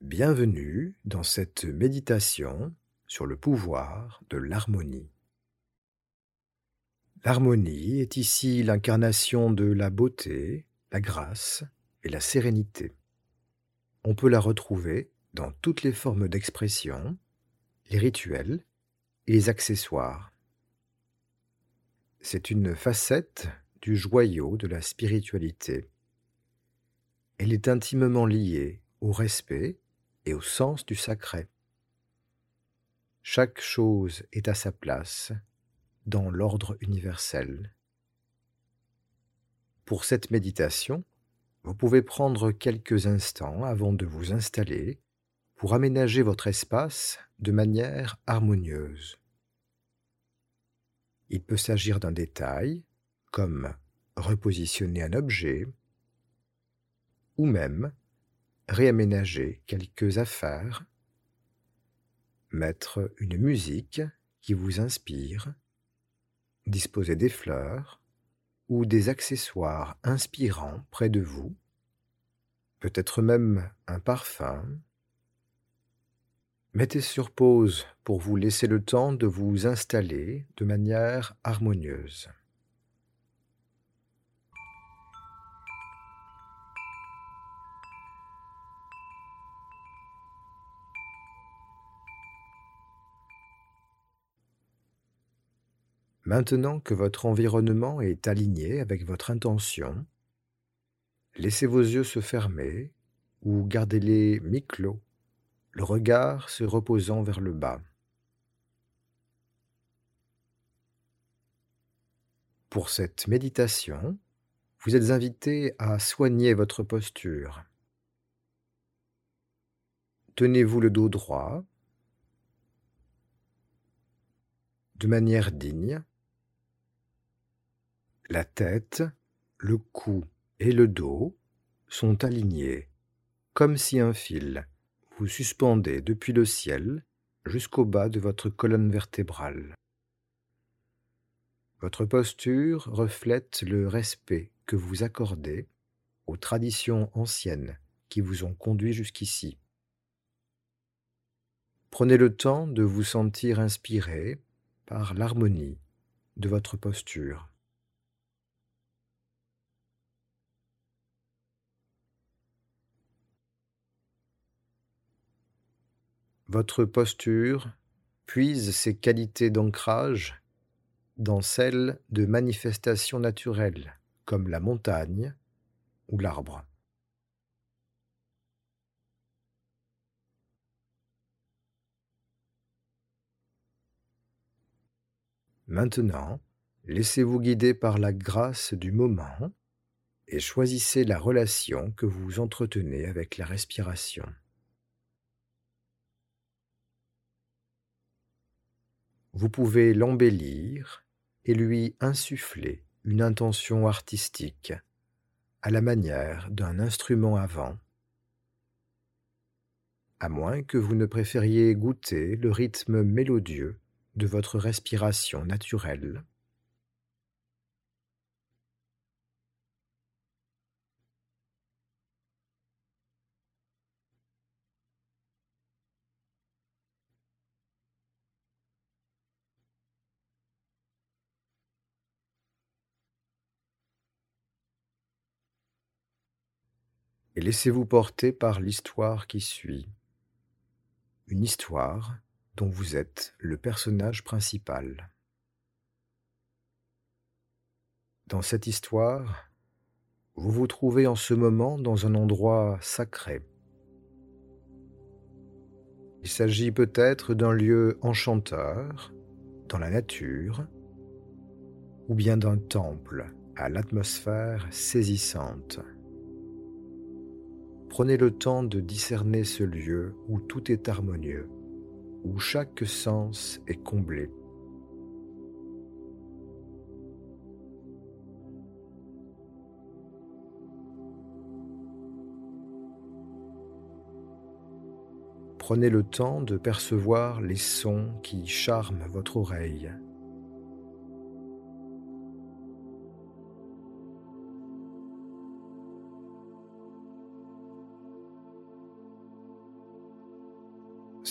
Bienvenue dans cette méditation sur le pouvoir de l'harmonie. L'harmonie est ici l'incarnation de la beauté, la grâce et la sérénité. On peut la retrouver dans toutes les formes d'expression, les rituels les accessoires. C'est une facette du joyau de la spiritualité. Elle est intimement liée au respect et au sens du sacré. Chaque chose est à sa place dans l'ordre universel. Pour cette méditation, vous pouvez prendre quelques instants avant de vous installer pour aménager votre espace de manière harmonieuse. Il peut s'agir d'un détail, comme repositionner un objet, ou même réaménager quelques affaires, mettre une musique qui vous inspire, disposer des fleurs ou des accessoires inspirants près de vous, peut-être même un parfum. Mettez sur pause pour vous laisser le temps de vous installer de manière harmonieuse. Maintenant que votre environnement est aligné avec votre intention, laissez vos yeux se fermer ou gardez-les mi-clos, le regard se reposant vers le bas. Pour cette méditation, vous êtes invité à soigner votre posture. Tenez-vous le dos droit, de manière digne la tête, le cou et le dos sont alignés, comme si un fil vous suspendait depuis le ciel jusqu'au bas de votre colonne vertébrale. Votre posture reflète le respect que vous accordez aux traditions anciennes qui vous ont conduit jusqu'ici. Prenez le temps de vous sentir inspiré par l'harmonie de votre posture. Votre posture puise ses qualités d'ancrage dans celles de manifestations naturelles, comme la montagne ou l'arbre. Maintenant, laissez-vous guider par la grâce du moment et choisissez la relation que vous entretenez avec la respiration. Vous pouvez l'embellir et lui insuffler une intention artistique à la manière d'un instrument à vent, à moins que vous ne préfériez goûter le rythme mélodieux de votre respiration naturelle et laissez-vous porter par l'histoire qui suit. Une histoire dont vous êtes le personnage principal. Dans cette histoire, vous vous trouvez en ce moment dans un endroit sacré. Il s'agit peut-être d'un lieu enchanteur, dans la nature, ou bien d'un temple à l'atmosphère saisissante. Prenez le temps de discerner ce lieu où tout est harmonieux, où chaque sens est comblé. Prenez le temps de percevoir les sons qui charment votre oreille.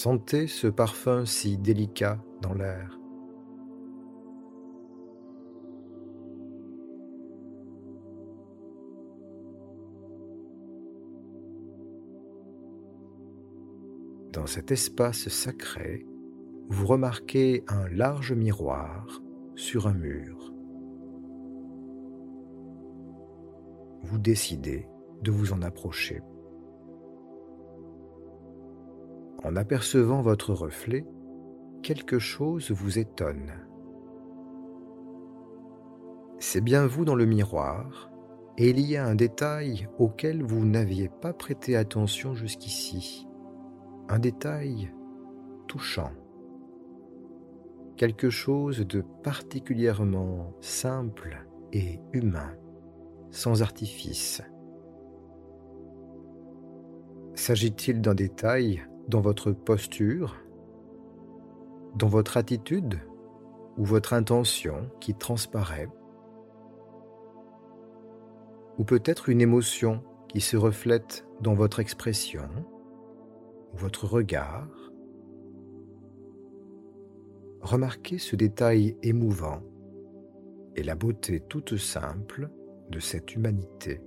Sentez ce parfum si délicat dans l'air. Dans cet espace sacré, vous remarquez un large miroir sur un mur. Vous décidez de vous en approcher. En apercevant votre reflet, quelque chose vous étonne. C'est bien vous dans le miroir, et il y a un détail auquel vous n'aviez pas prêté attention jusqu'ici. Un détail touchant. Quelque chose de particulièrement simple et humain, sans artifice. S'agit-il d'un détail dans votre posture, dans votre attitude ou votre intention qui transparaît, ou peut-être une émotion qui se reflète dans votre expression votre regard. Remarquez ce détail émouvant et la beauté toute simple de cette humanité.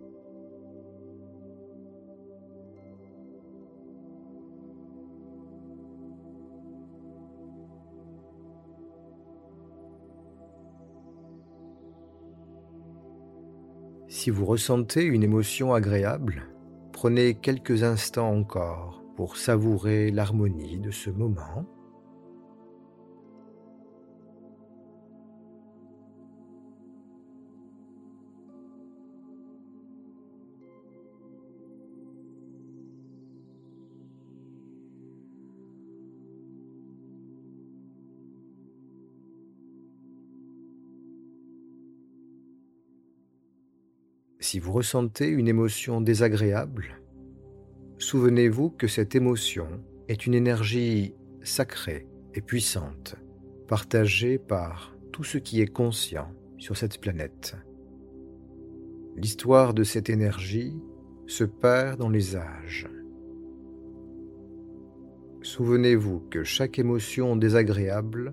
Si vous ressentez une émotion agréable, prenez quelques instants encore pour savourer l'harmonie de ce moment Si vous ressentez une émotion désagréable, souvenez-vous que cette émotion est une énergie sacrée et puissante, partagée par tout ce qui est conscient sur cette planète. L'histoire de cette énergie se perd dans les âges. Souvenez-vous que chaque émotion désagréable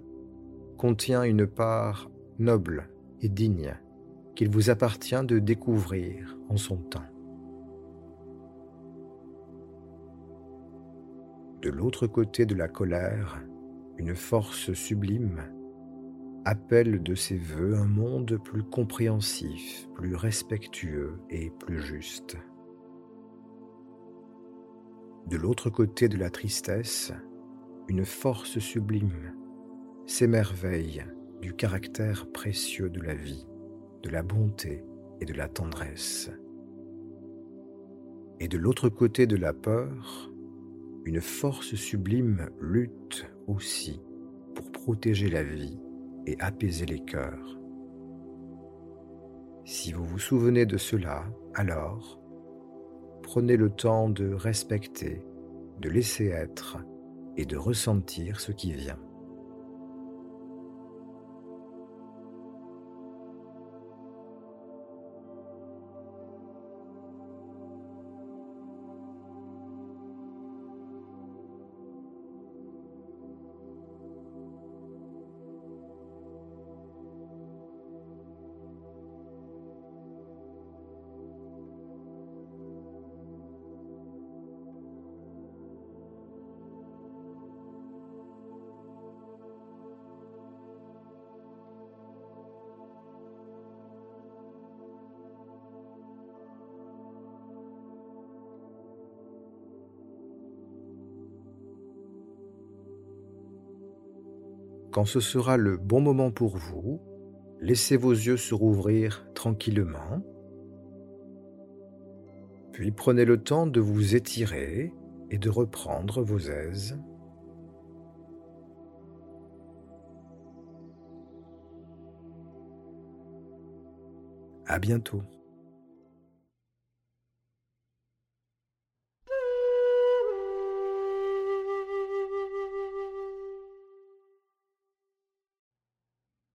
contient une part noble et digne qu'il vous appartient de découvrir en son temps. De l'autre côté de la colère, une force sublime appelle de ses voeux un monde plus compréhensif, plus respectueux et plus juste. De l'autre côté de la tristesse, une force sublime s'émerveille du caractère précieux de la vie de la bonté et de la tendresse. Et de l'autre côté de la peur, une force sublime lutte aussi pour protéger la vie et apaiser les cœurs. Si vous vous souvenez de cela, alors prenez le temps de respecter, de laisser être et de ressentir ce qui vient. Quand ce sera le bon moment pour vous, laissez vos yeux se rouvrir tranquillement. Puis prenez le temps de vous étirer et de reprendre vos aises. À bientôt.